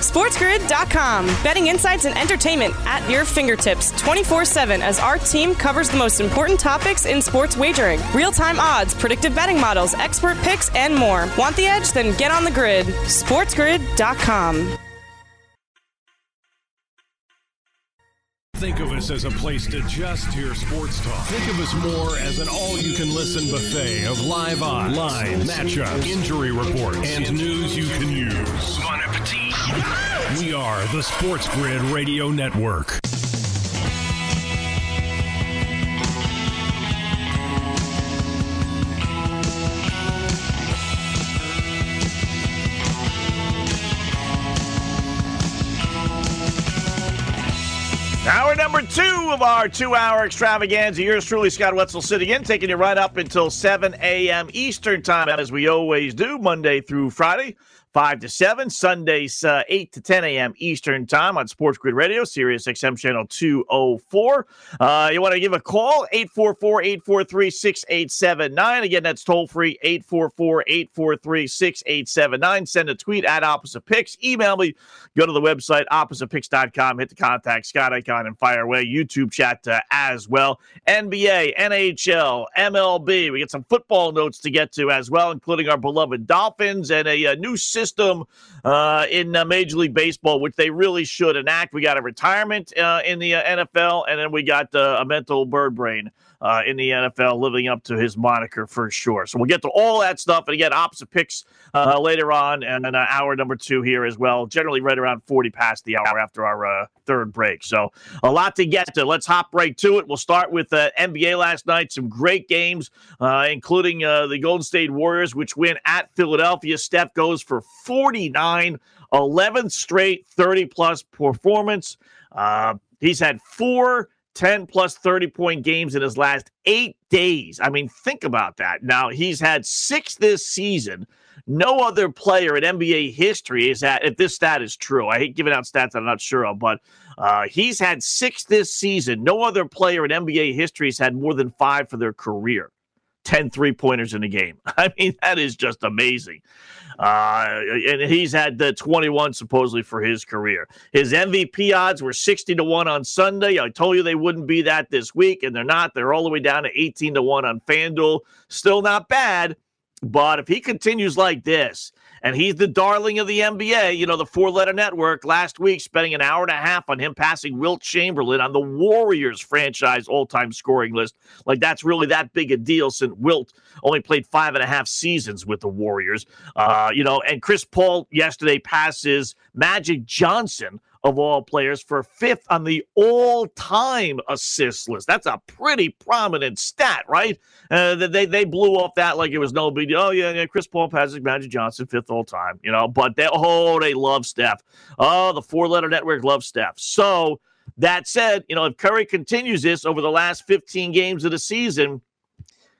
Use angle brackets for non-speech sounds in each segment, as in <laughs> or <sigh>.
SportsGrid.com. Betting insights and entertainment at your fingertips 24 7 as our team covers the most important topics in sports wagering real time odds, predictive betting models, expert picks, and more. Want the edge? Then get on the grid. SportsGrid.com. Think of us as a place to just hear sports talk. Think of us more as an all you can listen buffet of live odds, line, matchups, injury reports, and news you can use. Bon appetit. We are the Sports Grid Radio Network. Hour number two of our two hour extravaganza. Yours truly, Scott Wetzel, sitting in, taking you right up until 7 a.m. Eastern Time, as we always do, Monday through Friday. 5 to 7, Sundays uh, 8 to 10 a.m. Eastern Time on Sports Grid Radio, Sirius XM Channel 204. Uh, you want to give a call, 844-843-6879. Again, that's toll free, 844-843-6879. Send a tweet at Opposite Picks. Email me, go to the website, oppositepicks.com, hit the contact Scott icon and fire away. YouTube chat uh, as well. NBA, NHL, MLB. We get some football notes to get to as well, including our beloved Dolphins and a, a new system uh, in uh, Major League Baseball, which they really should enact. We got a retirement uh, in the uh, NFL, and then we got uh, a mental bird brain. Uh, in the NFL, living up to his moniker for sure. So we'll get to all that stuff. And again, opposite picks uh, later on, and then hour number two here as well. Generally, right around 40 past the hour after our uh, third break. So a lot to get to. Let's hop right to it. We'll start with the NBA last night. Some great games, including the Golden State Warriors, which win at Philadelphia. Steph goes for 49, 11th straight 30 plus performance. Uh, he's had four 10 plus 30 point games in his last eight days. I mean, think about that. Now, he's had six this season. No other player in NBA history is at, if this stat is true, I hate giving out stats I'm not sure of, but uh, he's had six this season. No other player in NBA history has had more than five for their career. 10 three pointers in a game. <laughs> I mean, that is just amazing. Uh, and he's had the 21 supposedly for his career. His MVP odds were 60 to 1 on Sunday. I told you they wouldn't be that this week, and they're not. They're all the way down to 18 to 1 on FanDuel. Still not bad. But if he continues like this, and he's the darling of the NBA, you know, the four letter network last week, spending an hour and a half on him passing Wilt Chamberlain on the Warriors franchise all time scoring list. Like, that's really that big a deal since Wilt only played five and a half seasons with the Warriors. Uh, you know, and Chris Paul yesterday passes Magic Johnson of all players for fifth on the all time assist list. That's a pretty prominent stat, right? Uh, they, they blew off that like it was no big deal. Oh, yeah, yeah, Chris Paul Patrick Magic Johnson fifth all time, you know, but they, oh, they love Steph. Oh, the four letter network loves Steph. So, that said, you know, if Curry continues this over the last 15 games of the season,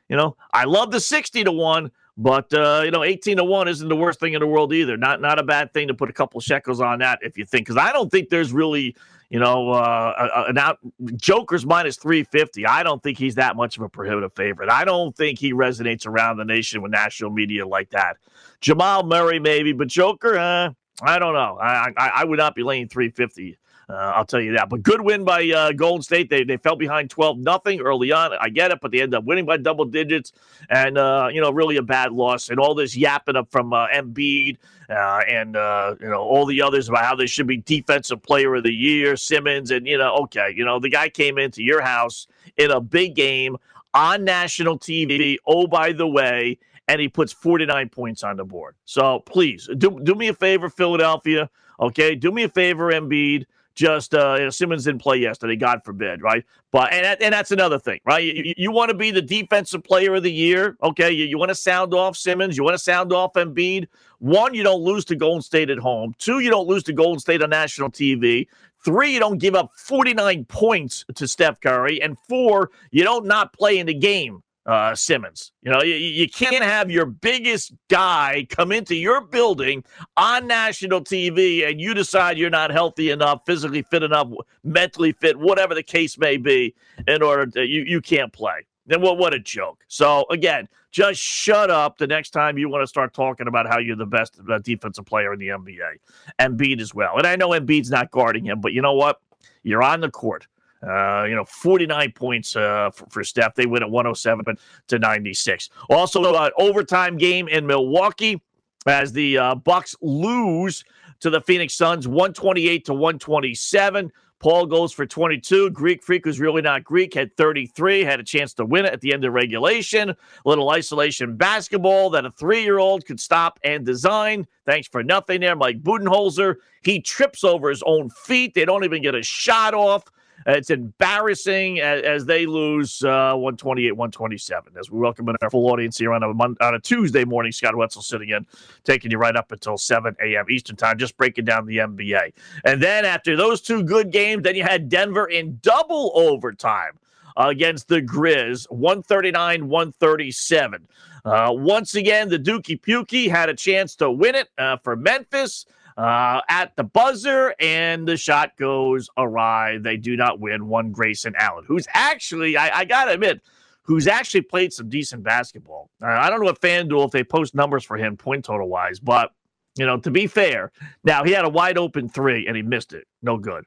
you know, I love the 60 to 1, but uh, you know, eighteen to one isn't the worst thing in the world either. Not not a bad thing to put a couple shekels on that if you think, because I don't think there's really you know uh, an out Joker's minus three fifty. I don't think he's that much of a prohibitive favorite. I don't think he resonates around the nation with national media like that. Jamal Murray maybe, but Joker, uh, I don't know. I, I I would not be laying three fifty. Uh, I'll tell you that. But good win by uh, Golden State. They, they fell behind 12 nothing early on. I get it, but they end up winning by double digits. And, uh, you know, really a bad loss. And all this yapping up from uh, Embiid uh, and, uh, you know, all the others about how they should be defensive player of the year, Simmons. And, you know, okay, you know, the guy came into your house in a big game on national TV. Oh, by the way, and he puts 49 points on the board. So please do, do me a favor, Philadelphia. Okay, do me a favor, Embiid just uh, you know, Simmons didn't play yesterday, God forbid, right? But and and that's another thing, right? You, you want to be the defensive player of the year, okay? You, you want to sound off Simmons, you want to sound off Embiid. One, you don't lose to Golden State at home. Two, you don't lose to Golden State on national TV. Three, you don't give up 49 points to Steph Curry. And four, you don't not play in the game uh, Simmons. You know, you, you can't have your biggest guy come into your building on national TV and you decide you're not healthy enough, physically fit enough, mentally fit, whatever the case may be, in order to, you, you can't play. Then what? What a joke. So again, just shut up the next time you want to start talking about how you're the best uh, defensive player in the NBA. Embiid as well. And I know Embiid's not guarding him, but you know what? You're on the court. Uh, you know, 49 points uh, for, for, Steph. They win at 107 to 96. Also, uh, overtime game in Milwaukee as the uh, Bucks lose to the Phoenix Suns 128 to 127. Paul goes for 22. Greek Freak, who's really not Greek, had 33, had a chance to win it at the end of regulation. A little isolation basketball that a three year old could stop and design. Thanks for nothing there, Mike Budenholzer. He trips over his own feet. They don't even get a shot off. It's embarrassing as, as they lose uh, 128 127. As we welcome in our full audience here on a, Monday, on a Tuesday morning, Scott Wetzel sitting in, taking you right up until 7 a.m. Eastern Time, just breaking down the NBA. And then after those two good games, then you had Denver in double overtime against the Grizz, 139 137. Uh, once again, the Dookie Pukey had a chance to win it uh, for Memphis uh, at the buzzer, and the shot goes awry. They do not win. One Grayson Allen, who's actually, I, I got to admit, who's actually played some decent basketball. Uh, I don't know what FanDuel, if they post numbers for him point total wise, but, you know, to be fair, now he had a wide open three and he missed it. No good.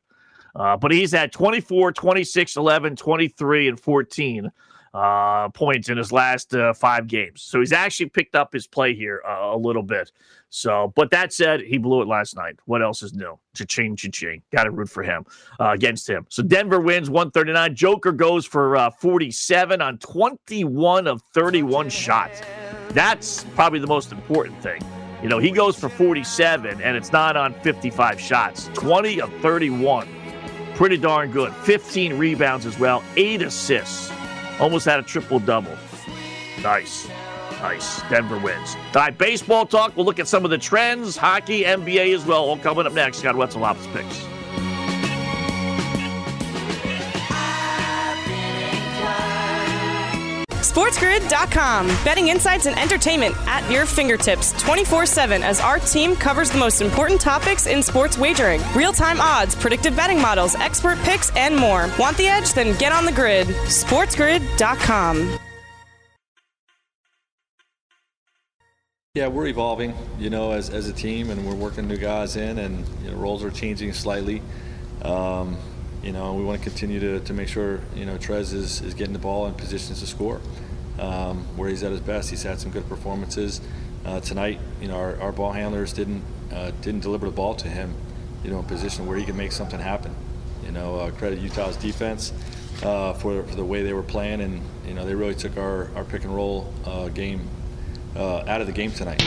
Uh, but he's at 24, 26, 11, 23, and 14 uh, points in his last uh, five games. So he's actually picked up his play here uh, a little bit. So, but that said, he blew it last night. What else is new? Cha-ching, cha-ching. Got to root for him uh, against him. So Denver wins 139. Joker goes for uh, 47 on 21 of 31 shots. That's probably the most important thing. You know, he goes for 47, and it's not on 55 shots. 20 of 31. Pretty darn good. 15 rebounds as well, eight assists. Almost had a triple double. Nice. Nice. Denver wins. All right, baseball talk. We'll look at some of the trends, hockey, NBA as well. All coming up next. Got Wetzel Opps picks. SportsGrid.com. Betting insights and entertainment at your fingertips 24 7 as our team covers the most important topics in sports wagering real time odds, predictive betting models, expert picks, and more. Want the edge? Then get on the grid. SportsGrid.com. Yeah, we're evolving, you know, as, as a team, and we're working new guys in, and you know, roles are changing slightly. Um, you know, we want to continue to, to make sure, you know, Trez is, is getting the ball in positions to score. Um, where he's at his best, he's had some good performances. Uh, tonight, you know, our, our ball handlers didn't uh, didn't deliver the ball to him, you know, in position where he could make something happen. You know, uh, credit Utah's defense uh, for, for the way they were playing, and you know, they really took our, our pick and roll uh, game uh, out of the game tonight.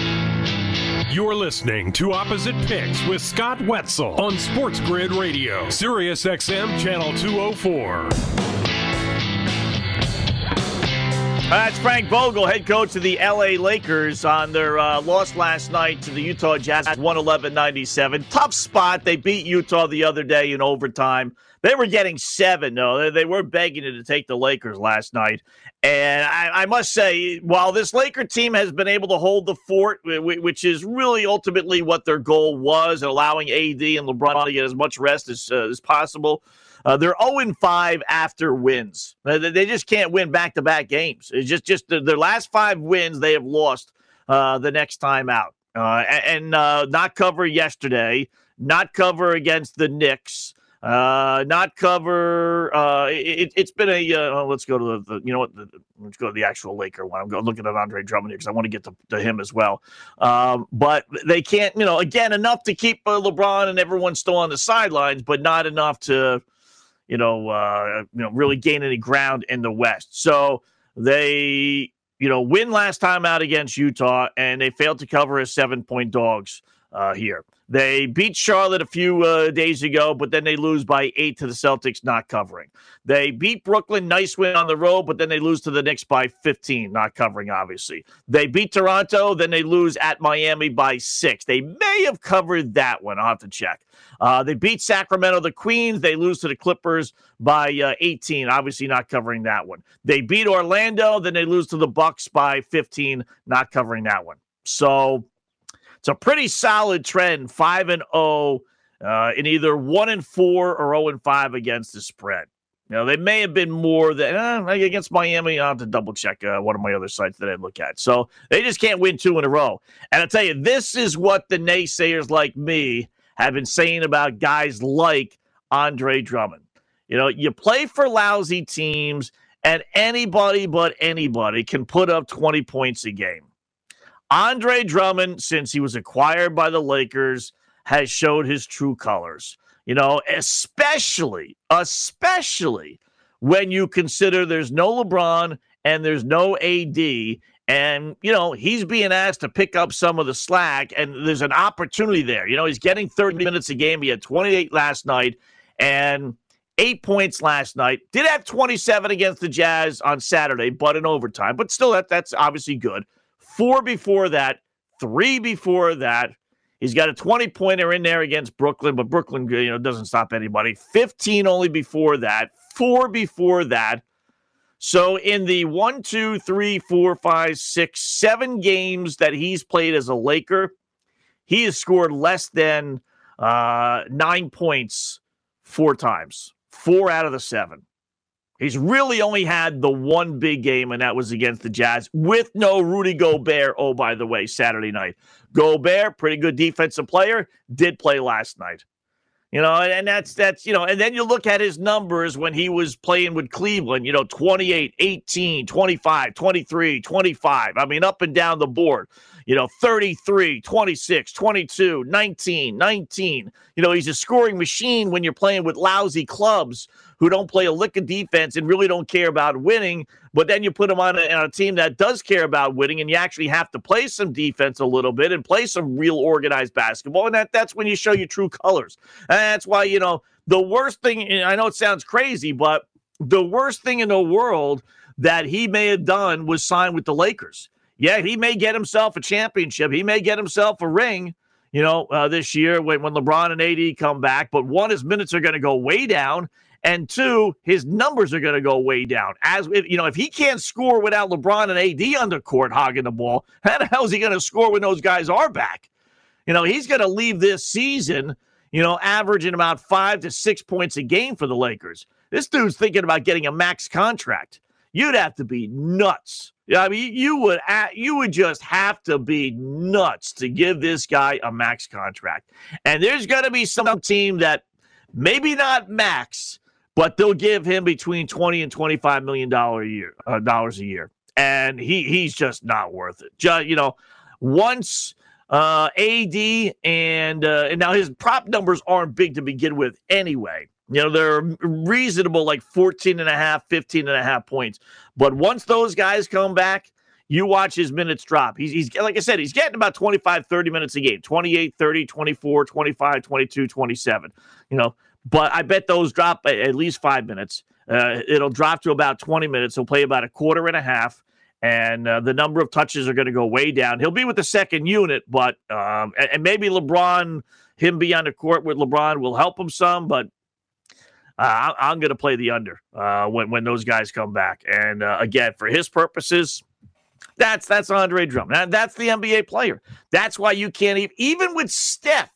You're listening to Opposite Picks with Scott Wetzel on Sports Grid Radio, Sirius XM Channel 204. That's Frank Vogel, head coach of the LA Lakers, on their uh, loss last night to the Utah Jazz, 111 97. Tough spot. They beat Utah the other day in overtime. They were getting seven, though. They, they were begging it to take the Lakers last night. And I, I, must say, while this Laker team has been able to hold the fort, which is really ultimately what their goal was, allowing AD and LeBron to get as much rest as, uh, as possible, uh, they're 0 5 after wins. They just can't win back to back games. It's just, just their last five wins, they have lost uh, the next time out. Uh, and uh, not cover yesterday, not cover against the Knicks. Uh, not cover. Uh, it, has been a. Uh, let's go to the, the You know what? The, let's go to the actual Laker one. I'm going looking at Andre Drummond here because I want to get to, him as well. Um, but they can't. You know, again, enough to keep uh, LeBron and everyone still on the sidelines, but not enough to, you know, uh, you know, really gain any ground in the West. So they, you know, win last time out against Utah, and they failed to cover as seven point dogs uh, here. They beat Charlotte a few uh, days ago, but then they lose by eight to the Celtics, not covering. They beat Brooklyn, nice win on the road, but then they lose to the Knicks by 15, not covering, obviously. They beat Toronto, then they lose at Miami by six. They may have covered that one. I'll have to check. Uh, they beat Sacramento, the Queens. They lose to the Clippers by uh, 18, obviously not covering that one. They beat Orlando, then they lose to the Bucks by 15, not covering that one. So it's a pretty solid trend, five and zero oh, uh, in either one and four or zero oh and five against the spread. Know, they may have been more than uh, against Miami. I'll have to double check uh, one of my other sites that I look at. So they just can't win two in a row. And I'll tell you, this is what the naysayers like me have been saying about guys like Andre Drummond. You know, you play for lousy teams, and anybody but anybody can put up 20 points a game. Andre Drummond, since he was acquired by the Lakers, has showed his true colors. You know, especially, especially when you consider there's no LeBron and there's no AD. And, you know, he's being asked to pick up some of the slack, and there's an opportunity there. You know, he's getting 30 minutes a game. He had 28 last night and eight points last night. Did have 27 against the Jazz on Saturday, but in overtime. But still, that that's obviously good. Four before that, three before that. He's got a 20 pointer in there against Brooklyn, but Brooklyn, you know, doesn't stop anybody. 15 only before that, four before that. So in the one, two, three, four, five, six, seven games that he's played as a Laker, he has scored less than uh, nine points four times, four out of the seven. He's really only had the one big game, and that was against the Jazz with no Rudy Gobert. Oh, by the way, Saturday night. Gobert, pretty good defensive player, did play last night. You know, and that's that's you know, and then you look at his numbers when he was playing with Cleveland, you know, 28, 18, 25, 23, 25. I mean, up and down the board you know, 33, 26, 22, 19, 19. You know, he's a scoring machine when you're playing with lousy clubs who don't play a lick of defense and really don't care about winning. But then you put him on a, on a team that does care about winning, and you actually have to play some defense a little bit and play some real organized basketball. And that, that's when you show your true colors. And that's why, you know, the worst thing, I know it sounds crazy, but the worst thing in the world that he may have done was sign with the Lakers yeah, he may get himself a championship. He may get himself a ring, you know, uh, this year when, when LeBron and AD come back. But one, his minutes are going to go way down. And two, his numbers are going to go way down. As if, you know, if he can't score without LeBron and AD on the court hogging the ball, <laughs> how the hell is he going to score when those guys are back? You know, he's going to leave this season, you know, averaging about five to six points a game for the Lakers. This dude's thinking about getting a max contract. You'd have to be nuts yeah, I mean, you would you would just have to be nuts to give this guy a max contract. And there's going to be some team that maybe not max, but they'll give him between 20 and 25 million dollar a year uh, dollars a year. And he he's just not worth it. Just, you know, once uh AD and uh and now his prop numbers aren't big to begin with anyway. You know, they're reasonable, like 14 and a half, 15 and a half points. But once those guys come back, you watch his minutes drop. He's, he's like I said, he's getting about 25, 30 minutes a game 28, 30, 24, 25, 22, 27. You know, but I bet those drop at least five minutes. Uh, it'll drop to about 20 minutes. He'll play about a quarter and a half, and uh, the number of touches are going to go way down. He'll be with the second unit, but um, and, and maybe LeBron, him be on the court with LeBron will help him some, but uh, I, am going to play the under uh, when when those guys come back. And uh, again, for his purposes, that's that's Andre Drummond. That's the NBA player. That's why you can't even even with Steph.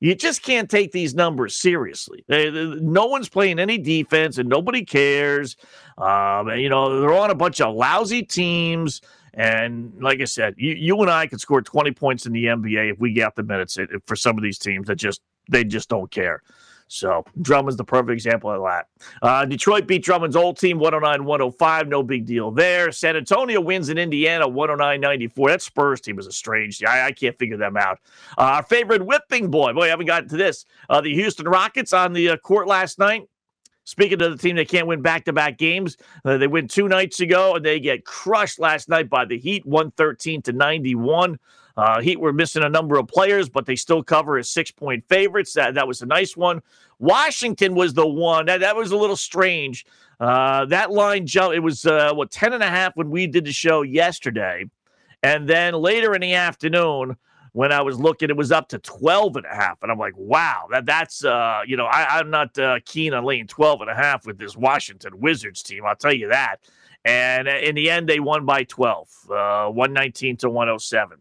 You just can't take these numbers seriously. They, they, no one's playing any defense, and nobody cares. Um, and, you know they're on a bunch of lousy teams. And like I said, you, you and I could score 20 points in the NBA if we get the minutes for some of these teams that just they just don't care. So Drummond's the perfect example of that. Uh, Detroit beat Drummond's old team 109 105. No big deal there. San Antonio wins in Indiana 109 94. That Spurs team is a strange. I, I can't figure them out. Uh, our favorite whipping boy. Boy, I haven't gotten to this. Uh, the Houston Rockets on the uh, court last night. Speaking of the team that can't win back to back games, uh, they win two nights ago and they get crushed last night by the Heat 113 to 91. Uh, Heat were missing a number of players, but they still cover as six point favorites. That, that was a nice one. Washington was the one that, that was a little strange. Uh, that line jump, it was uh, what 10 and a half when we did the show yesterday. And then later in the afternoon, when I was looking, it was up to 12 and a half. And I'm like, wow, that that's, uh, you know, I, am not uh, keen on laying 12 and a half with this Washington Wizards team. I'll tell you that. And in the end, they won by 12, uh, 119 to 107.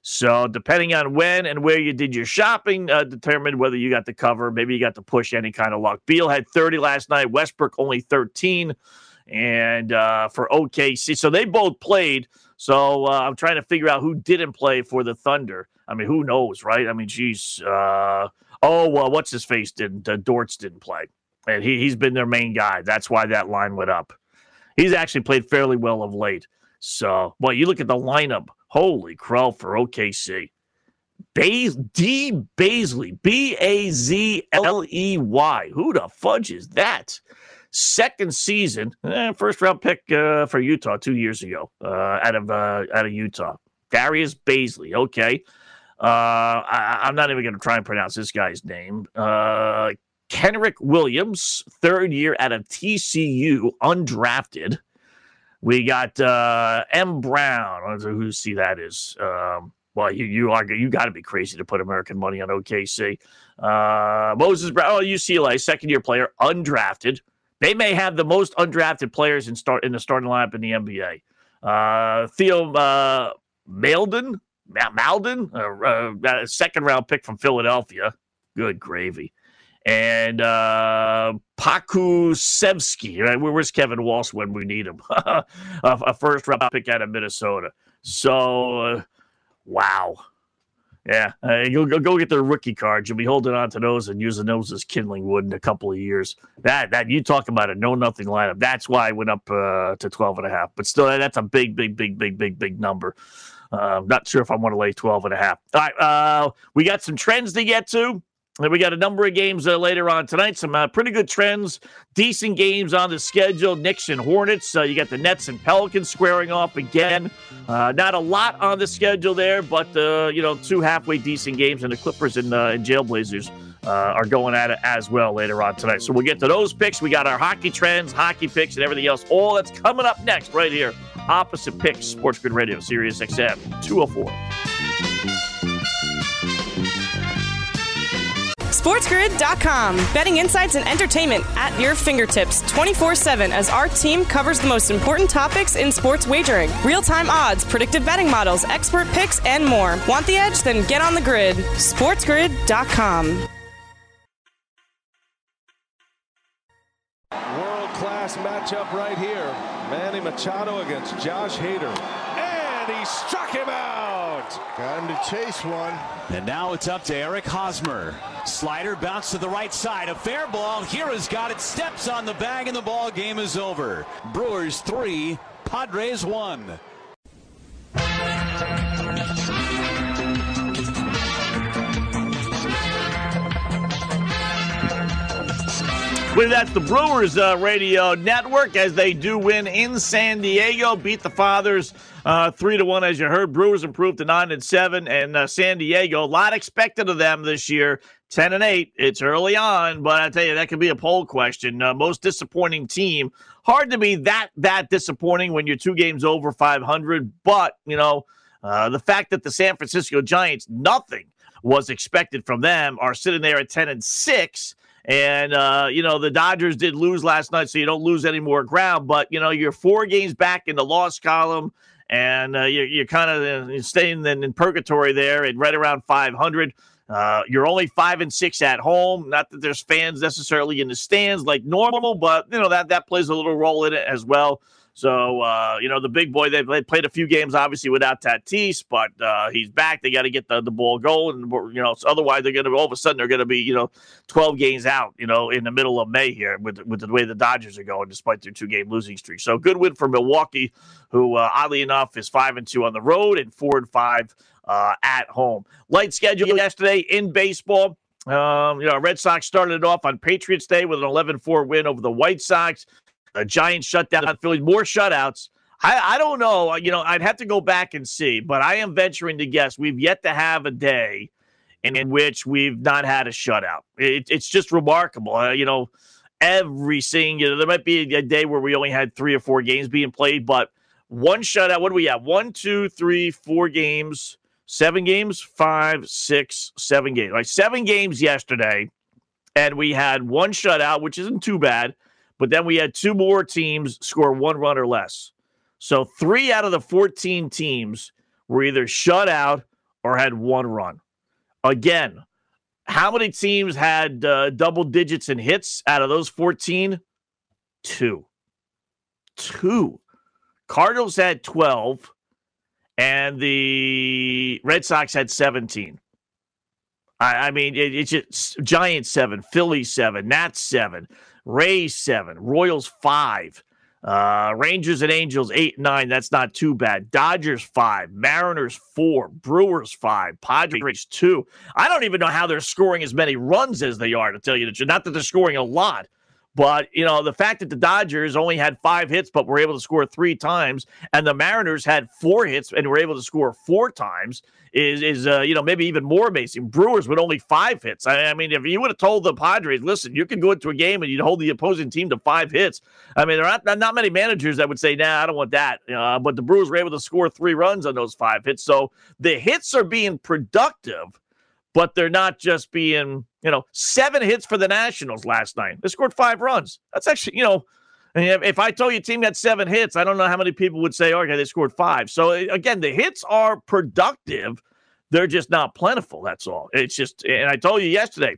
So, depending on when and where you did your shopping, uh, determined whether you got the cover. Maybe you got to push any kind of luck. Beal had 30 last night, Westbrook only 13. And uh, for OKC, so they both played. So uh, I'm trying to figure out who didn't play for the Thunder. I mean, who knows, right? I mean, geez. Uh, oh, well, what's his face didn't? Uh, Dortz didn't play. And he, he's been their main guy. That's why that line went up. He's actually played fairly well of late. So, well, you look at the lineup. Holy crow for OKC. Baz- D. Bazley, B A Z L E Y. Who the fudge is that? Second season, eh, first round pick uh, for Utah two years ago, uh, out of uh, out of Utah. Darius Bazley. Okay, I, am not even going to try and pronounce this guy's name. Uh, Kenrich Williams, third year out of TCU, undrafted. We got uh, M. Brown. Who see that is? Um, well, you you are you got to be crazy to put American money on OKC. Uh, Moses Brown, oh, UCLA, second year player, undrafted. They may have the most undrafted players in start in the starting lineup in the NBA. Uh, Theo uh, Maledon, a, uh, second round pick from Philadelphia. Good gravy and uh, Pokusevski. Right? Where's Kevin Walsh when we need him? <laughs> a, a, first round pick out of Minnesota. So, uh, wow. Yeah, uh, go, go, go get their rookie cards. You'll be holding on to those and using those as kindling wood in a couple of years. That that you talk about a no nothing lineup. That's why I went up uh, to 12 and a half. But still, that's a big, big, big, big, big, big number. Uh, not sure if I want to lay 12 and a half. All right, uh, we got some trends to get to. And we got a number of games uh, later on tonight. Some uh, pretty good trends, decent games on the schedule. Knicks and Hornets. Uh, you got the Nets and Pelicans squaring off again. Uh, not a lot on the schedule there, but uh, you know, two halfway decent games, and the Clippers and, uh, and Jailblazers Uh, are going at it as well later on tonight. So we'll get to those picks. We got our hockey trends, hockey picks, and everything else. All that's coming up next right here. Opposite Picks, Sports Grid Radio, Sirius XM 204. SportsGrid.com. Betting insights and entertainment at your fingertips 24 7 as our team covers the most important topics in sports wagering real time odds, predictive betting models, expert picks, and more. Want the edge? Then get on the grid. SportsGrid.com. World class matchup right here. Manny Machado against Josh Hader. And he struck him out. Got him to chase one. And now it's up to Eric Hosmer. Slider bounce to the right side. A fair ball. Hiura's got it. Steps on the bag, and the ball game is over. Brewers three, Padres one. Well, that's the Brewers uh, radio network as they do win in San Diego, beat the Fathers uh, three to one, as you heard. Brewers improved to nine and seven, and uh, San Diego. A lot expected of them this year. Ten and eight. It's early on, but I tell you that could be a poll question. Uh, most disappointing team. Hard to be that that disappointing when you're two games over 500. But you know uh, the fact that the San Francisco Giants nothing was expected from them are sitting there at ten and six and, uh, you know, the Dodgers did lose last night, so you don't lose any more ground. But, you know, you're four games back in the loss column, and uh, you're, you're kind of uh, staying in, in, purgatory there and right around 500. Uh, you're only five and six at home. Not that there's fans necessarily in the stands like normal, but, you know, that, that plays a little role in it as well. So, uh, you know, the big boy, they played a few games, obviously, without Tatis, but uh, he's back. They got to get the, the ball going. You know, so otherwise, they're going to, all of a sudden, they're going to be, you know, 12 games out, you know, in the middle of May here with, with the way the Dodgers are going, despite their two game losing streak. So, good win for Milwaukee, who, uh, oddly enough, is 5 and 2 on the road and 4 and 5 uh, at home. Light schedule yesterday in baseball. Um, you know, Red Sox started it off on Patriots Day with an 11 4 win over the White Sox. The Giants shut down Philly, more shutouts. I, I don't know. You know, I'd have to go back and see, but I am venturing to guess we've yet to have a day in, in which we've not had a shutout. It, it's just remarkable. Uh, you know, every single, there might be a day where we only had three or four games being played, but one shutout. What do we have? One, two, three, four games, seven games, five, six, seven games. Like seven games yesterday, and we had one shutout, which isn't too bad. But then we had two more teams score one run or less. So three out of the 14 teams were either shut out or had one run. Again, how many teams had uh, double digits in hits out of those 14? Two. Two. Cardinals had 12, and the Red Sox had 17. I, I mean, it, it's just Giants 7, Philly 7, Nats 7, Rays 7, Royals 5. Uh, Rangers and Angels eight nine. That's not too bad. Dodgers five, Mariners four, Brewers five, Padres two. I don't even know how they're scoring as many runs as they are. To tell you the truth, not that they're scoring a lot, but you know the fact that the Dodgers only had five hits but were able to score three times, and the Mariners had four hits and were able to score four times is is uh, you know maybe even more amazing. Brewers with only five hits. I, I, mean, if you would have told the Padres, listen, you can go into a game and you'd hold the opposing team to five hits. I mean, there are not, not many managers that would say, "Nah, I don't want that." Uh, but the Brewers were able to score three runs on those five hits, so the hits are being productive, but they're not just being you know seven hits for the Nationals last night. They scored five runs. That's actually you know. If I told you team had seven hits, I don't know how many people would say, okay, they scored five. So again, the hits are productive. They're just not plentiful. That's all. It's just, and I told you yesterday,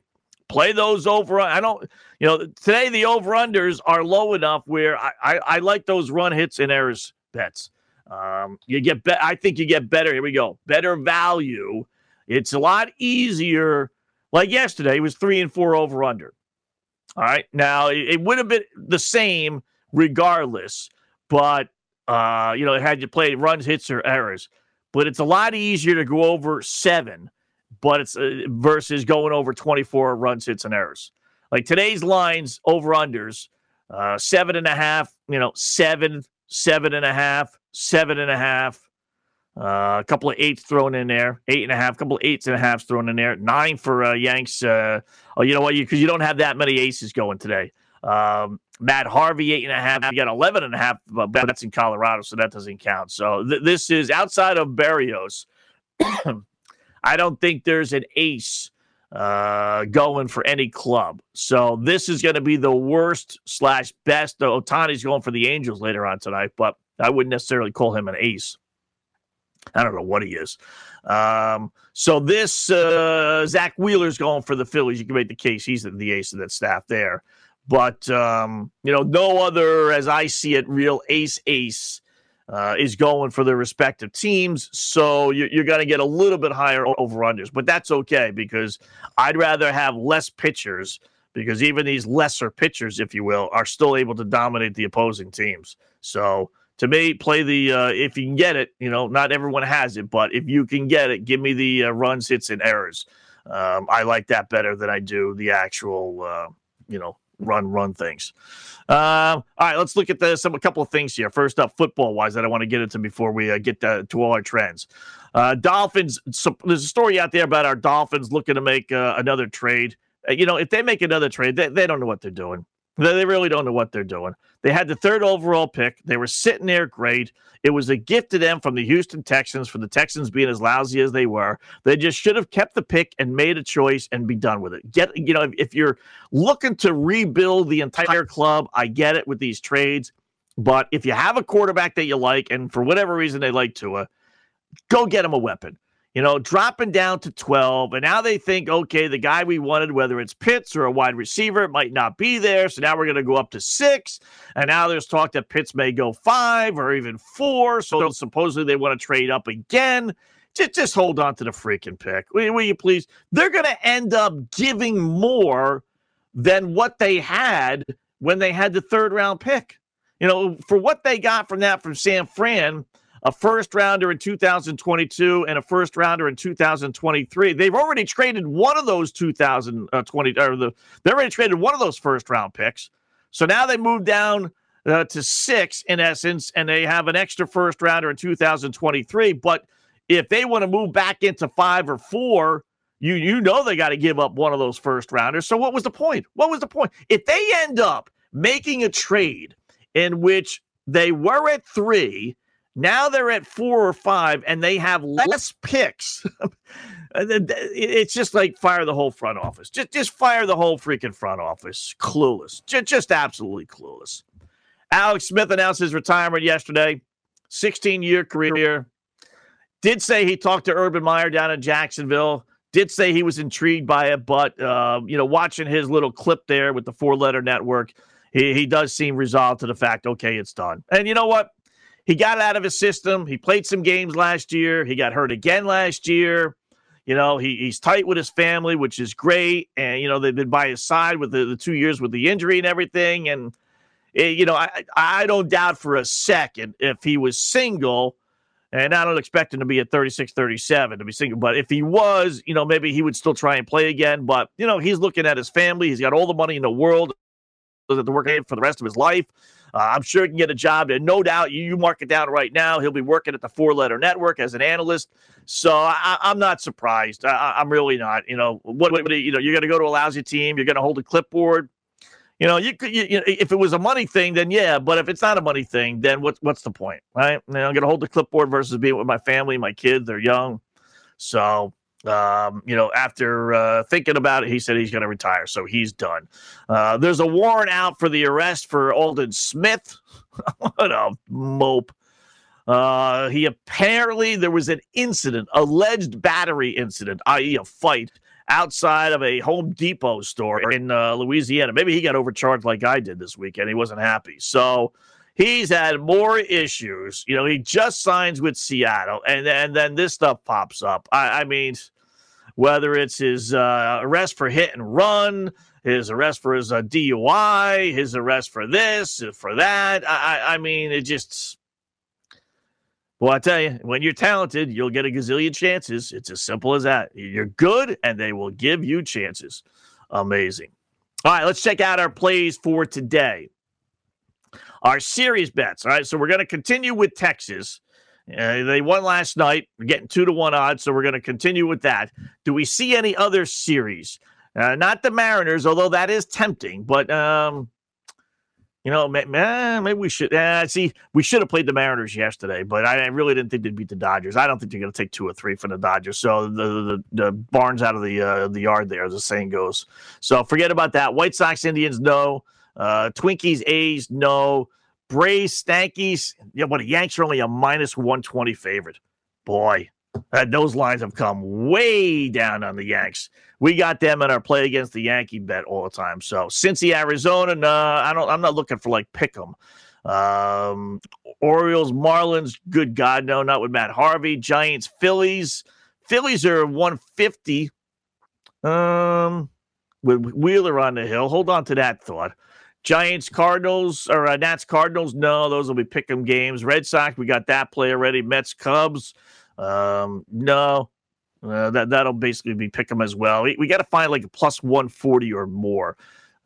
play those over. I don't, you know, today the over unders are low enough where I, I, I, like those run hits and errors bets. Um, you get, be- I think you get better. Here we go. Better value. It's a lot easier. Like yesterday, it was three and four over under. All right. Now it, would have been the same regardless, but uh, you know, it had you play runs, hits, or errors. But it's a lot easier to go over seven, but it's uh, versus going over 24 runs, hits, and errors. Like today's lines over unders, uh, seven and a half, you know, seven, seven and a half, seven and a half, uh, a couple of eights thrown in there, eight and a half, a couple of eights and a half thrown in there, nine for uh, Yanks. Uh, oh, you know what? Because you, you, don't have that many aces going today. Um, Matt Harvey, eight and a half. You got 11 and a half, but that's in Colorado, so that doesn't count. So th- this is outside of Barrios. <clears throat> I don't think there's an ace uh, going for any club. So this is going to be the worst slash best. Ohtani's going for the Angels later on tonight, but I wouldn't necessarily call him an ace. I don't know what he is. Um, so this uh, Zack Wheeler's going for the Phillies. You can make the case he's the ace of that staff there. But um, you know, no other, as I see it, real ace ace uh, is going for their respective teams. So you're, you're going to get a little bit higher over unders, but that's okay because I'd rather have less pitchers because even these lesser pitchers, if you will, are still able to dominate the opposing teams. So to me, play the uh, if you can get it. You know, not everyone has it, but if you can get it, give me the uh, runs, hits, and errors. Um, I like that better than I do the actual, uh, you know, run run things. Um, all right, let's look at the, some a couple of things here. First up, football wise, that I want to get into before we uh, get to, to, all our trends. Uh, Dolphins. So there's a story out there about our Dolphins looking to make uh, another trade. Uh, you know, if they make another trade, they, they don't know what they're doing. They really don't know what they're doing. They had the third overall pick. They were sitting there great. It was a gift to them from the Houston Texans for the Texans being as lousy as they were. They just should have kept the pick and made a choice and be done with it. Get you know if, you're looking to rebuild the entire club, I get it with these trades. But if you have a quarterback that you like, and for whatever reason they like Tua, go get him a weapon you know, dropping down to 12. And now they think, okay, the guy we wanted, whether it's Pitts or a wide receiver, might not be there. So now we're going to go up to six. And now there's talk that Pitts may go five or even four. So supposedly they want to trade up again. Just, just hold on to the freaking pick. Will, will you please? They're going to end up giving more than what they had when they had the third round pick. You know, for what they got from that from San Fran a first rounder in 2022 and a first rounder in 2023. They've already traded one of those 2020 or the they already traded one of those first round picks. So now they move down uh, to six in essence, and they have an extra first rounder in 2023. But if they want to move back into five or four, you you know they got to give up one of those first rounders. So what was the point? What was the point? If they end up making a trade in which they were at three now they're at four or five, and they have less picks. <laughs> it's just like fire the whole front office. Just just fire the whole freaking front office. Clueless. Just, just absolutely clueless. Alex Smith announced his retirement yesterday. 16 year career. Did say he talked to Urban Meyer down in Jacksonville. Did say he was intrigued by it, but uh, you know, watching his little clip there with the four-letter network, he, he does seem resolved to the fact, okay, it's done. And you know what? He got out of his system. He played some games last year. He got hurt again last year. You know, he, he's tight with his family, which is great. And, you know, they've been by his side with the, the two years with the injury and everything. And, it, eh, you know, I, I don't doubt for a second if he was single, and I don't expect him to be at 36, 37 to be single, but if he was, you know, maybe he would still try and play again. But, you know, he's looking at his family. He's got all the money in the world to work for the rest of his life. Uh, I'm sure he can get a job, and no doubt you, you mark it down right now. He'll be working at the Four Letter Network as an analyst. So I, am not surprised. I, am really not. You know what, what? You know you're going to go to a lousy team. You're going to hold a clipboard. You know, you could. You, you know, if it was a money thing, then yeah. But if it's not a money thing, then what's what's the point, right? You know, I'm going to hold the clipboard versus being with my family, my kids. They're young, so um, you know, after uh, thinking about it, he said he's going to retire, so he's done. Uh, there's a warrant out for the arrest for Aldon Smith. <laughs> what a mope. Uh, he apparently there was an incident, alleged battery incident, i.e., a fight outside of a Home Depot store in uh, Louisiana. Maybe he got overcharged like I did this weekend. He wasn't happy, so he's had more issues. You know, he just signs with Seattle, and and then this stuff pops up. I, I mean, whether it's his uh, arrest for hit and run, his arrest for his uh, DUI, his arrest for this, for that. I, I mean, it just. Well, I tell you, when you're talented, you'll get a gazillion chances. It's as simple as that. You're good, and they will give you chances. Amazing. All right, let's check out our plays for today. Our series bets. All right, so we're going to continue with Texas. Uh, they won last night. We're getting two to one odds, so we're going to continue with that. Do we see any other series? Uh, not the Mariners, although that is tempting. But um, you know, maybe we should. Uh, see, we should have played the Mariners yesterday, but I really didn't think they'd beat the Dodgers. I don't think they're going to take two or three from the Dodgers. So the the, the barns out of the uh, the yard there, as the saying goes. So forget about that. White Sox, Indians, no. Uh, Twinkies, A's, no. Braves, Stankies. Yeah, what the Yanks are only a minus 120 favorite. Boy, uh, those lines have come way down on the Yanks. We got them in our play against the Yankee bet all the time. So Cincy, Arizona, I don't. I'm not looking for like pick 'em. Um, Orioles, Marlins, good God, no, not with Matt Harvey. Giants, Phillies. Phillies are 150. Um, with Wheeler on the hill. Hold on to that thought. Giants, Cardinals, or uh, Nats, Cardinals. No, those will be pick 'em games. Red Sox, we got that play already. Mets, Cubs. Um, no, uh, that that'll basically be pick 'em as well. We, we got to find like a plus one forty or more.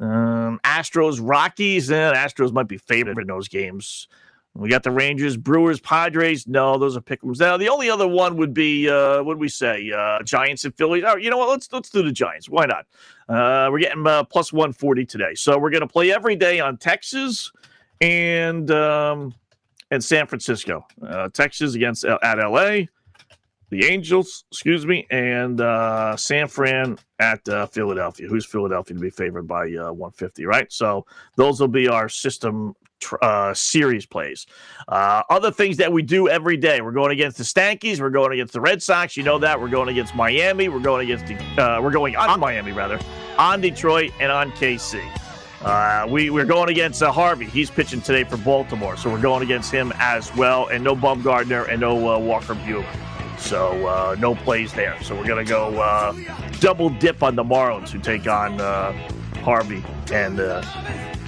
Um, Astros, Rockies. Eh, Astros might be favored in those games. We got the Rangers, Brewers, Padres. No, those are pick'ems. Now the only other one would be uh, what do we say? Uh, Giants and Phillies. Oh, you know what? Let's let's do the Giants. Why not? Uh, we're getting uh, plus one forty today, so we're going to play every day on Texas and um, and San Francisco. Uh, Texas against uh, at LA, the Angels, excuse me, and uh, San Fran at uh, Philadelphia. Who's Philadelphia to be favored by uh, 150, right? So those will be our system uh, series plays. Uh, other things that we do every day. We're going against the Stankies. We're going against the Red Sox. You know that. We're going against Miami. We're going against the, uh, we're going on Miami rather, on Detroit and on KC. Uh, we we're going against uh, Harvey. He's pitching today for Baltimore, so we're going against him as well. And no Bumgarner and no uh, Walker Buehler. So uh, no plays there. So we're gonna go uh, double dip on the Marlins, who take on uh, Harvey and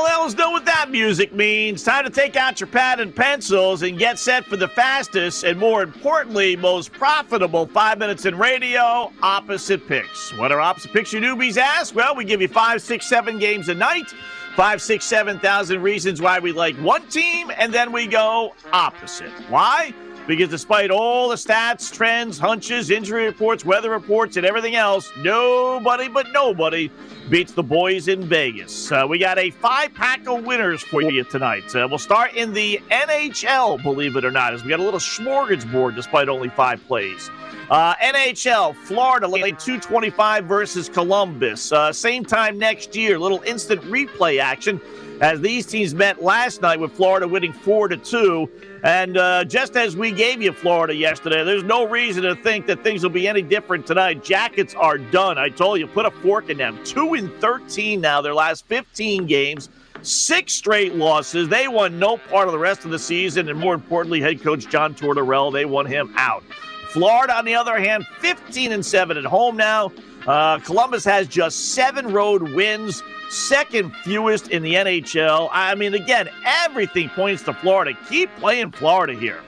LLs know what that music means. Time to take out your pad and pencils and get set for the fastest and, more importantly, most profitable five minutes in radio opposite picks. What are opposite picks, you newbies ask? Well, we give you five, six, seven games a night, five, six, seven thousand reasons why we like one team, and then we go opposite. Why? Because despite all the stats, trends, hunches, injury reports, weather reports, and everything else, nobody but nobody beats the boys in Vegas. Uh, we got a five pack of winners for you tonight. Uh, we'll start in the NHL, believe it or not, as we got a little smorgasbord despite only five plays. Uh, NHL, Florida, late 225 versus Columbus. Uh, same time next year, little instant replay action as these teams met last night with Florida winning 4 to 2. And uh, just as we gave you Florida yesterday, there's no reason to think that things will be any different tonight. Jackets are done. I told you, put a fork in them. 2 in 13 now, their last 15 games. Six straight losses. They won no part of the rest of the season. And more importantly, head coach John Tortorella, they won him out. Florida, on the other hand, 15 and 7 at home now. Uh, Columbus has just seven road wins, second fewest in the NHL. I mean, again, everything points to Florida. Keep playing Florida here.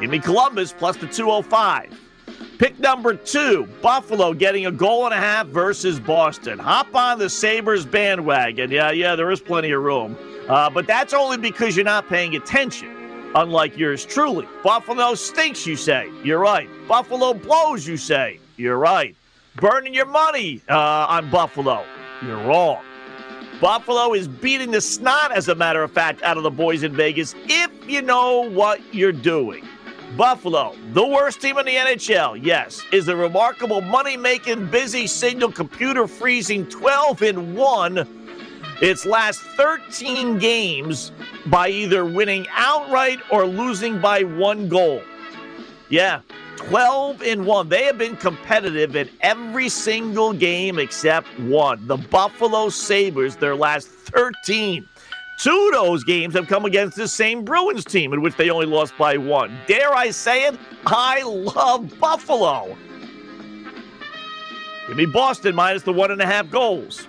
Give me Columbus plus the 205. Pick number two, Buffalo getting a goal and a half versus Boston. Hop on the Sabres bandwagon. Yeah, yeah, there is plenty of room. Uh, but that's only because you're not paying attention unlike yours truly. Buffalo stinks, you say. You're right. Buffalo blows, you say. You're right. Burning your money uh, on Buffalo. You're wrong. Buffalo is beating the snot, as a matter of fact, out of the boys in Vegas if you know what you're doing. Buffalo, the worst team in the NHL, yes, is a remarkable money making, busy signal computer freezing 12 in 1 its last 13 games by either winning outright or losing by one goal. Yeah, 12 in 1. They have been competitive in every single game except one. The Buffalo Sabres, their last 13. Two of those games have come against the same Bruins team, in which they only lost by one. Dare I say it? I love Buffalo. Give me Boston minus the one and a half goals.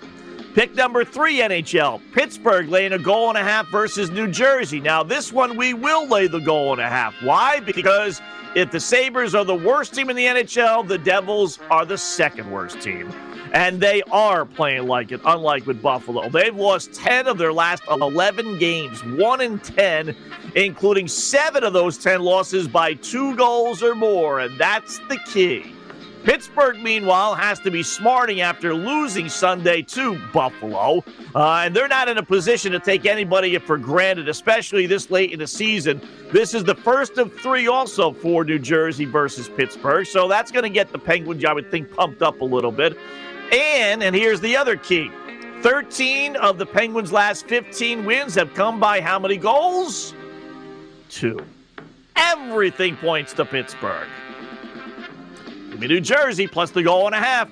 Pick number three, NHL. Pittsburgh laying a goal and a half versus New Jersey. Now, this one we will lay the goal and a half. Why? Because if the Sabres are the worst team in the NHL, the Devils are the second worst team. And they are playing like it, unlike with Buffalo. They've lost 10 of their last 11 games, 1 in 10, including 7 of those 10 losses by two goals or more. And that's the key. Pittsburgh, meanwhile, has to be smarting after losing Sunday to Buffalo. Uh, and they're not in a position to take anybody for granted, especially this late in the season. This is the first of three also for New Jersey versus Pittsburgh. So that's going to get the Penguins, I would think, pumped up a little bit. And, and here's the other key 13 of the Penguins' last 15 wins have come by how many goals? Two. Everything points to Pittsburgh. Give me New Jersey plus the goal and a half.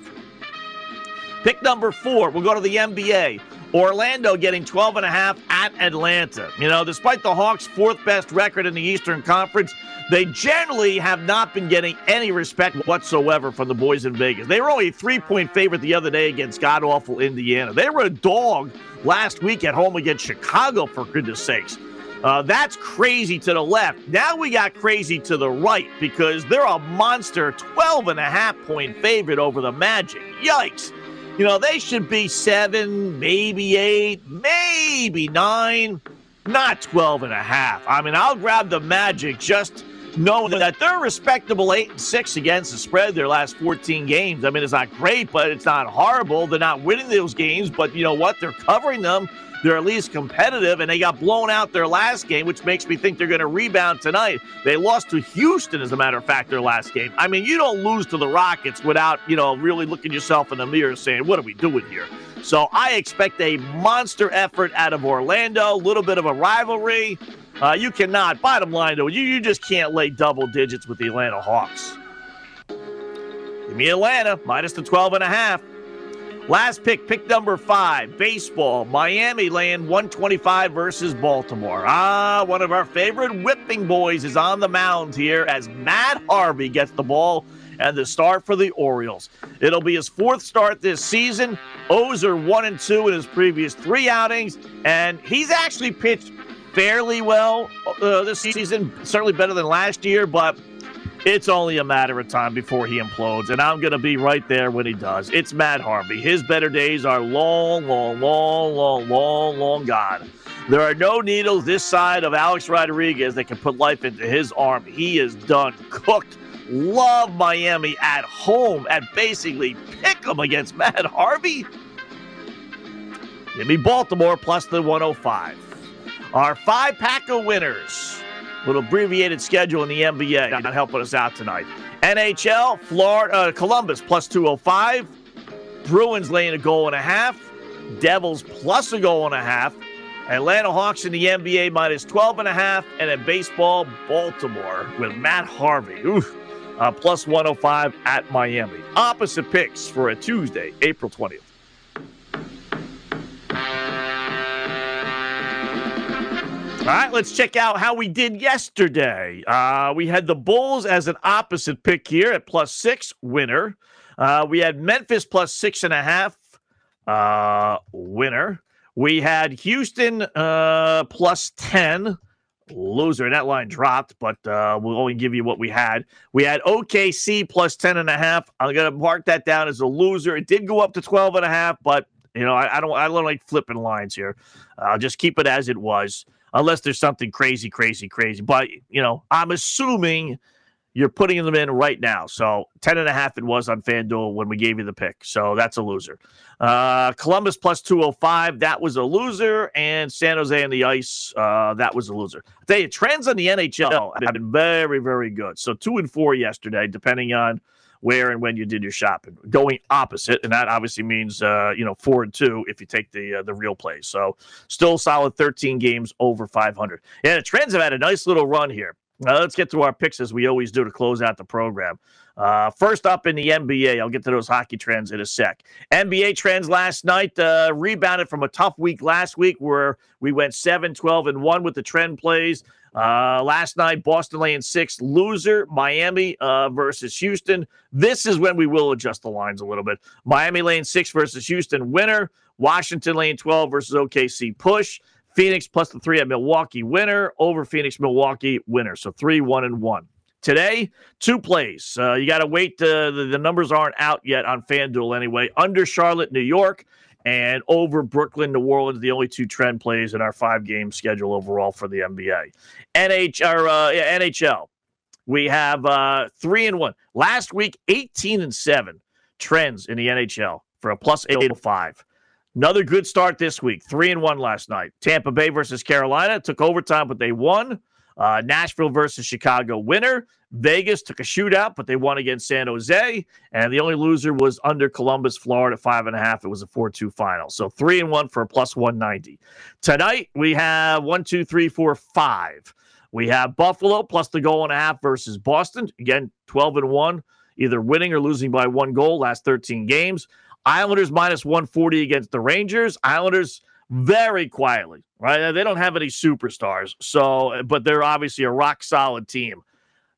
Pick number four. We'll go to the NBA. Orlando getting 12 and a half at Atlanta. You know, despite the Hawks' fourth best record in the Eastern Conference, they generally have not been getting any respect whatsoever from the boys in Vegas. They were only a three point favorite the other day against god awful Indiana. They were a dog last week at home against Chicago, for goodness sakes. Uh, that's crazy to the left. Now we got crazy to the right because they're a monster 12 and a half point favorite over the Magic. Yikes. You know, they should be seven, maybe eight, maybe nine, not 12 and a half. I mean, I'll grab the Magic just knowing that they're respectable eight and six against the spread their last 14 games. I mean, it's not great, but it's not horrible. They're not winning those games, but you know what? They're covering them they're at least competitive, and they got blown out their last game, which makes me think they're going to rebound tonight. They lost to Houston, as a matter of fact, their last game. I mean, you don't lose to the Rockets without, you know, really looking yourself in the mirror and saying, what are we doing here? So I expect a monster effort out of Orlando, a little bit of a rivalry. Uh, you cannot, bottom line, though, you, you just can't lay double digits with the Atlanta Hawks. Give me Atlanta, minus the 12 and a half. Last pick, pick number five, baseball. Miami land 125 versus Baltimore. Ah, one of our favorite whipping boys is on the mound here as Matt Harvey gets the ball and the start for the Orioles. It'll be his fourth start this season. O's are one and two in his previous three outings, and he's actually pitched fairly well uh, this season, certainly better than last year, but it's only a matter of time before he implodes, and I'm going to be right there when he does. It's Matt Harvey. His better days are long, long, long, long, long, long gone. There are no needles this side of Alex Rodriguez that can put life into his arm. He is done cooked. Love Miami at home at basically pick 'em against Matt Harvey. Give me Baltimore plus the 105. Our five pack of winners. Little abbreviated schedule in the NBA. Not helping us out tonight. NHL, Florida, uh, Columbus plus 205. Bruins laying a goal and a half. Devils plus a goal and a half. Atlanta Hawks in the NBA minus 12 and a half. And in baseball, Baltimore with Matt Harvey. Oof. Uh, plus 105 at Miami. Opposite picks for a Tuesday, April 20th. All right, let's check out how we did yesterday. Uh, we had the Bulls as an opposite pick here at plus six, winner. Uh, we had Memphis plus six and a half, uh, winner. We had Houston uh, plus 10, loser. And that line dropped, but uh, we'll only give you what we had. We had OKC plus 10 and a half. I'm going to mark that down as a loser. It did go up to 12 and a half, but you know, I, I don't I don't like flipping lines here. I'll just keep it as it was unless there's something crazy, crazy, crazy. But, you know, I'm assuming you're putting them in right now. So 10 and a half it was on FanDuel when we gave you the pick. So that's a loser. Uh, Columbus plus 205, that was a loser. And San Jose and the Ice, uh, that was a loser. I tell you, trends on the NHL have been very, very good. So two and four yesterday, depending on where and when you did your shopping. Going opposite, and that obviously means uh, you know four and two if you take the uh, the real plays. So still solid 13 games over 500. Yeah, the Trends have had a nice little run here. Now let's get to our picks as we always do to close out the program. Uh, first up in the NBA, I'll get to those hockey trends in a sec. NBA trends last night uh, rebounded from a tough week last week where we went 7 12 and 1 with the trend plays. Uh, last night, Boston laying six, loser, Miami uh, versus Houston. This is when we will adjust the lines a little bit. Miami laying six versus Houston, winner. Washington laying 12 versus OKC, push. Phoenix plus the three at Milwaukee, winner. Over Phoenix, Milwaukee, winner. So three, one, and one. Today, two plays. Uh, you got to wait. Uh, the, the numbers aren't out yet on FanDuel anyway. Under Charlotte, New York and over Brooklyn, New Orleans, the only two trend plays in our five game schedule overall for the NBA. NH, or, uh, yeah, NHL, we have uh, three and one. Last week, 18 and seven trends in the NHL for a plus 805. Another good start this week, three and one last night. Tampa Bay versus Carolina took overtime, but they won. Uh, Nashville versus Chicago winner. Vegas took a shootout, but they won against San Jose. And the only loser was under Columbus, Florida, five and a half. It was a 4 2 final. So three and one for a plus 190. Tonight, we have one, two, three, four, five. We have Buffalo plus the goal and a half versus Boston. Again, 12 and one, either winning or losing by one goal last 13 games. Islanders minus 140 against the Rangers. Islanders very quietly, right? They don't have any superstars. So, but they're obviously a rock solid team.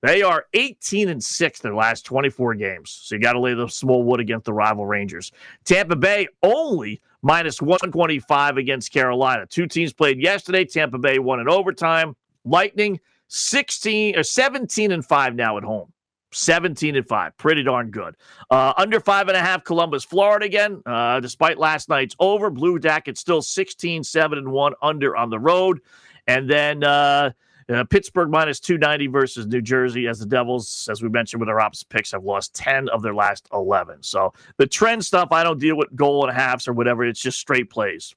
They are 18 and 6 their last 24 games. So you got to lay the small wood against the rival Rangers. Tampa Bay only minus 125 against Carolina. Two teams played yesterday. Tampa Bay won in overtime. Lightning 16 or 17 and 5 now at home. 17 and 5. Pretty darn good. Uh, under five and a half, Columbus, Florida again. Uh, despite last night's over, Blue Jackets still 16, 7 and 1 under on the road. And then uh, uh, Pittsburgh minus 290 versus New Jersey as the Devils, as we mentioned with our opposite picks, have lost 10 of their last 11. So the trend stuff, I don't deal with goal and halves or whatever. It's just straight plays.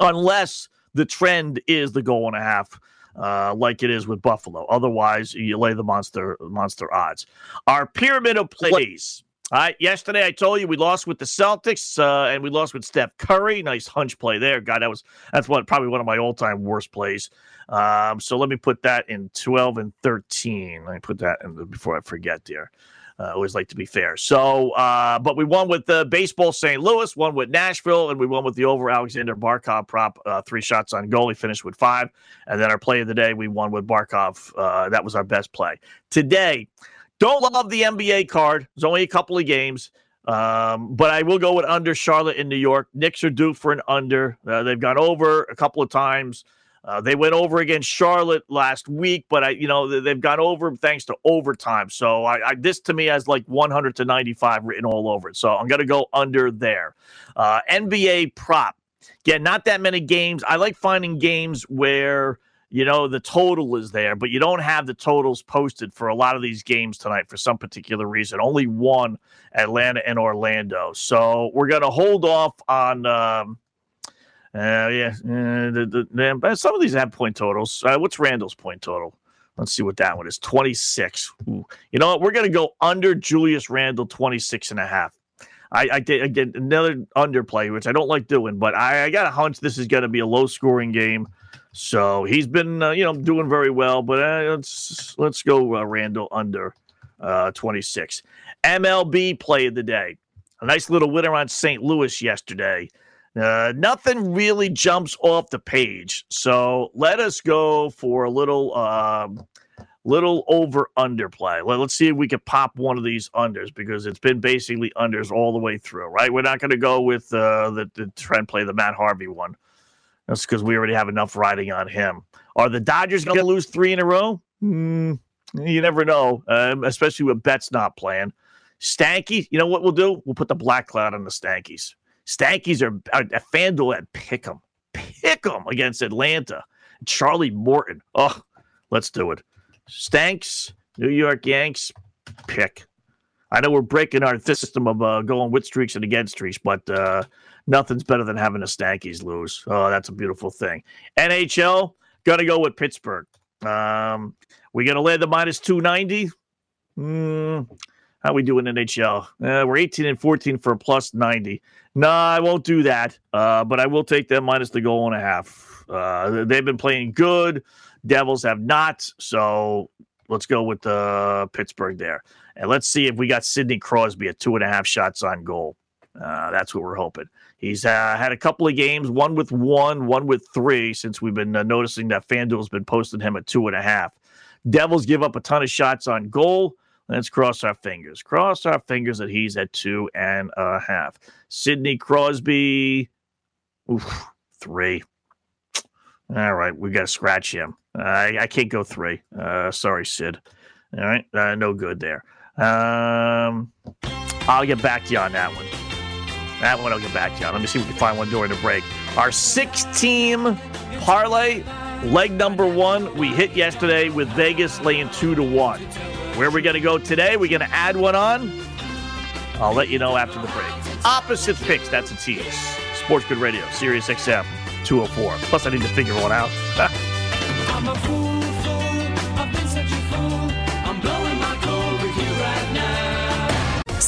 Unless the trend is the goal and a half uh, like it is with Buffalo. Otherwise, you lay the monster monster odds. Our pyramid of plays. All right. Yesterday, I told you we lost with the Celtics uh, and we lost with Steph Curry. Nice hunch play there. God, that was that's one probably one of my all time worst plays. Um, so let me put that in twelve and thirteen. Let me put that in the, before I forget there. Uh, always like to be fair. So, uh, but we won with the baseball St. Louis, won with Nashville, and we won with the over Aleksander Barkov prop. Uh, three shots on goal. He finished with five. And then our play of the day, we won with Barkov. Uh, that was our best play. Today, don't love the NBA card. There's only a couple of games. Um, but I will go with under Charlotte in New York. Knicks are due for an under. Uh, they've gone over a couple of times. Uh, they went over against Charlotte last week, but I, you know, they've gone over thanks to overtime. So I, I, this to me has like 100 to 95 written all over it. So I'm going to go under there. Uh, NBA prop. yeah, not that many games. I like finding games where you know the total is there, but you don't have the totals posted for a lot of these games tonight for some particular reason. Only one, Atlanta and Orlando. So we're gonna hold off on. Um, uh, yeah, uh, the, the, the, some of these have point totals. Uh, what's Randle's point total? Let's see what that one is. 26. Ooh. You know what? We're going to go under Julius Randle 26 and a half. I, I did again another underplay, which I don't like doing, but I, I got a hunch this is going to be a low scoring game. So he's been, uh, you know, doing very well, but uh, let's let's go uh, Randle under uh, 26. MLB play of the day. A nice little winner on St. Louis yesterday. Uh, nothing really jumps off the page. So let us go for a little um, little over under play. Let, us see if we can pop one of these unders because it's been basically unders all the way through, right? We're not going to go with uh, the, the trend play, the Matt Harvey one. That's because we already have enough riding on him. Are the Dodgers going to lose three in a row? Mm, you never know, um, especially with Betts not playing. Stanky, you know what we'll do? We'll put the black cloud on the Stankies. Stankies are, are at FanDuel and pick them. Pick them against Atlanta. Charlie Morton. Oh, let's do it. Stanks, New York Yanks, pick. I know we're breaking our system of uh, going with streaks and against streaks, but uh, nothing's better than having the Stankies lose. Oh, that's a beautiful thing. NHL, gonna go with Pittsburgh. Um, we gonna lay the minus 290. Mm, how we do in NHL? Uh, we're 18 and 14 for a plus 90. No, I won't do that. Uh, but I will take them minus the goal and a half. Uh, they've been playing good. Devils have not. So let's go with uh, Pittsburgh there. And let's see if we got Sidney Crosby at two and a half shots on goal. Uh, that's what we're hoping. He's uh, had a couple of games, one with one, one with three, since we've been uh, noticing that FanDuel's been posting him at two and a half. Devils give up a ton of shots on goal. Let's cross our fingers. Cross our fingers that he's at two and a half. Sidney Crosby, oof, three. All right, we got to scratch him. I, I, can't go three. Uh, sorry, Sid. All right, uh, no good there. Um, I'll get back to you on that one. That one I'll get back to you on. Let me see if we can find one during the break. Our six team parlay, leg number one, we hit yesterday with Vegas laying two to one. Where are we going to go today? We're going to add one on. I'll let you know after the break. Opposite picks, that's a tease. SportsGrid Radio, Sirius XM 204. Plus, I need to figure one out. <laughs>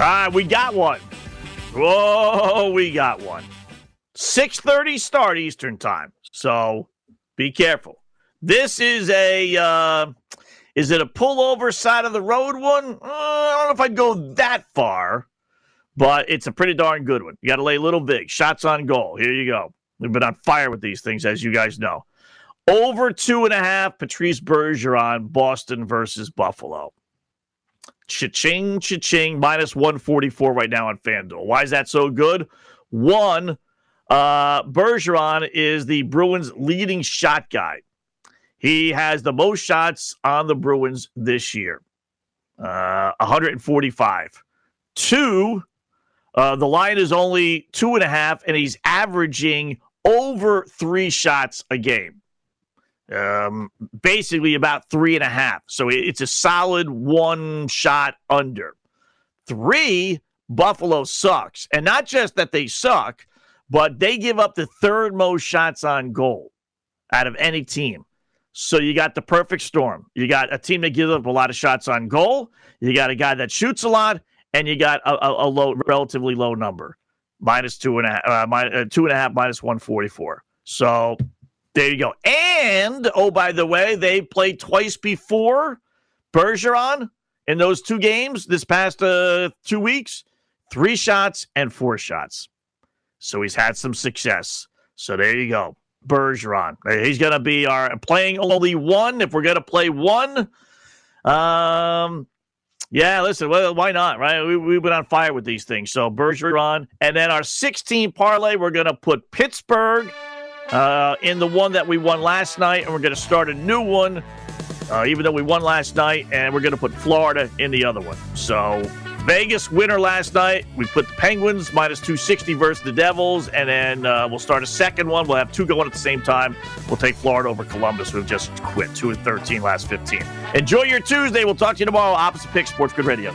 All right, we got one. Whoa, we got one. 6:30 start Eastern time. So be careful. This is a uh, is it a pullover side of the road one? Uh, I don't know if I'd go that far, but it's a pretty darn good one. You got to lay little big shots on goal. Here you go. We've been on fire with these things, as you guys know. Over two and a half. Patrice Bergeron, Boston versus Buffalo. Cha-ching, cha-ching, minus 144 right now on FanDuel. Why is that so good? One, uh, Bergeron is the Bruins' leading shot guy. He has the most shots on the Bruins this year, uh, 145. Two, uh, the line is only two and a half, and he's averaging over three shots a game um, basically about three and a half. So it's a solid one shot under. Three, Buffalo sucks. And not just that they suck, but they give up the third most shots on goal out of any team. So you got the perfect storm. You got a team that gives up a lot of shots on goal. You got a guy that shoots a lot, and you got a, a, a low, relatively low number, minus two and a half, uh, minus, uh, two and a half, minus one forty four. So there you go. And oh, by the way, they played twice before Bergeron in those two games this past uh, two weeks. Three shots and four shots. So he's had some success. So there you go. Bergeron. He's going to be our playing only one. If we're going to play one, um, yeah, listen, well, why not, right? We, we've been on fire with these things. So Bergeron. And then our 16 parlay, we're going to put Pittsburgh uh, in the one that we won last night, and we're going to start a new one, uh, even though we won last night, and we're going to put Florida in the other one. So Vegas winner last night. We put the Penguins minus 260 versus the Devils, and then uh, we'll start a second one. We'll have two going at the same time. We'll take Florida over Columbus, who've just quit 2 and 13 last 15. Enjoy your Tuesday. We'll talk to you tomorrow. Opposite Pick SportsGrid Radio.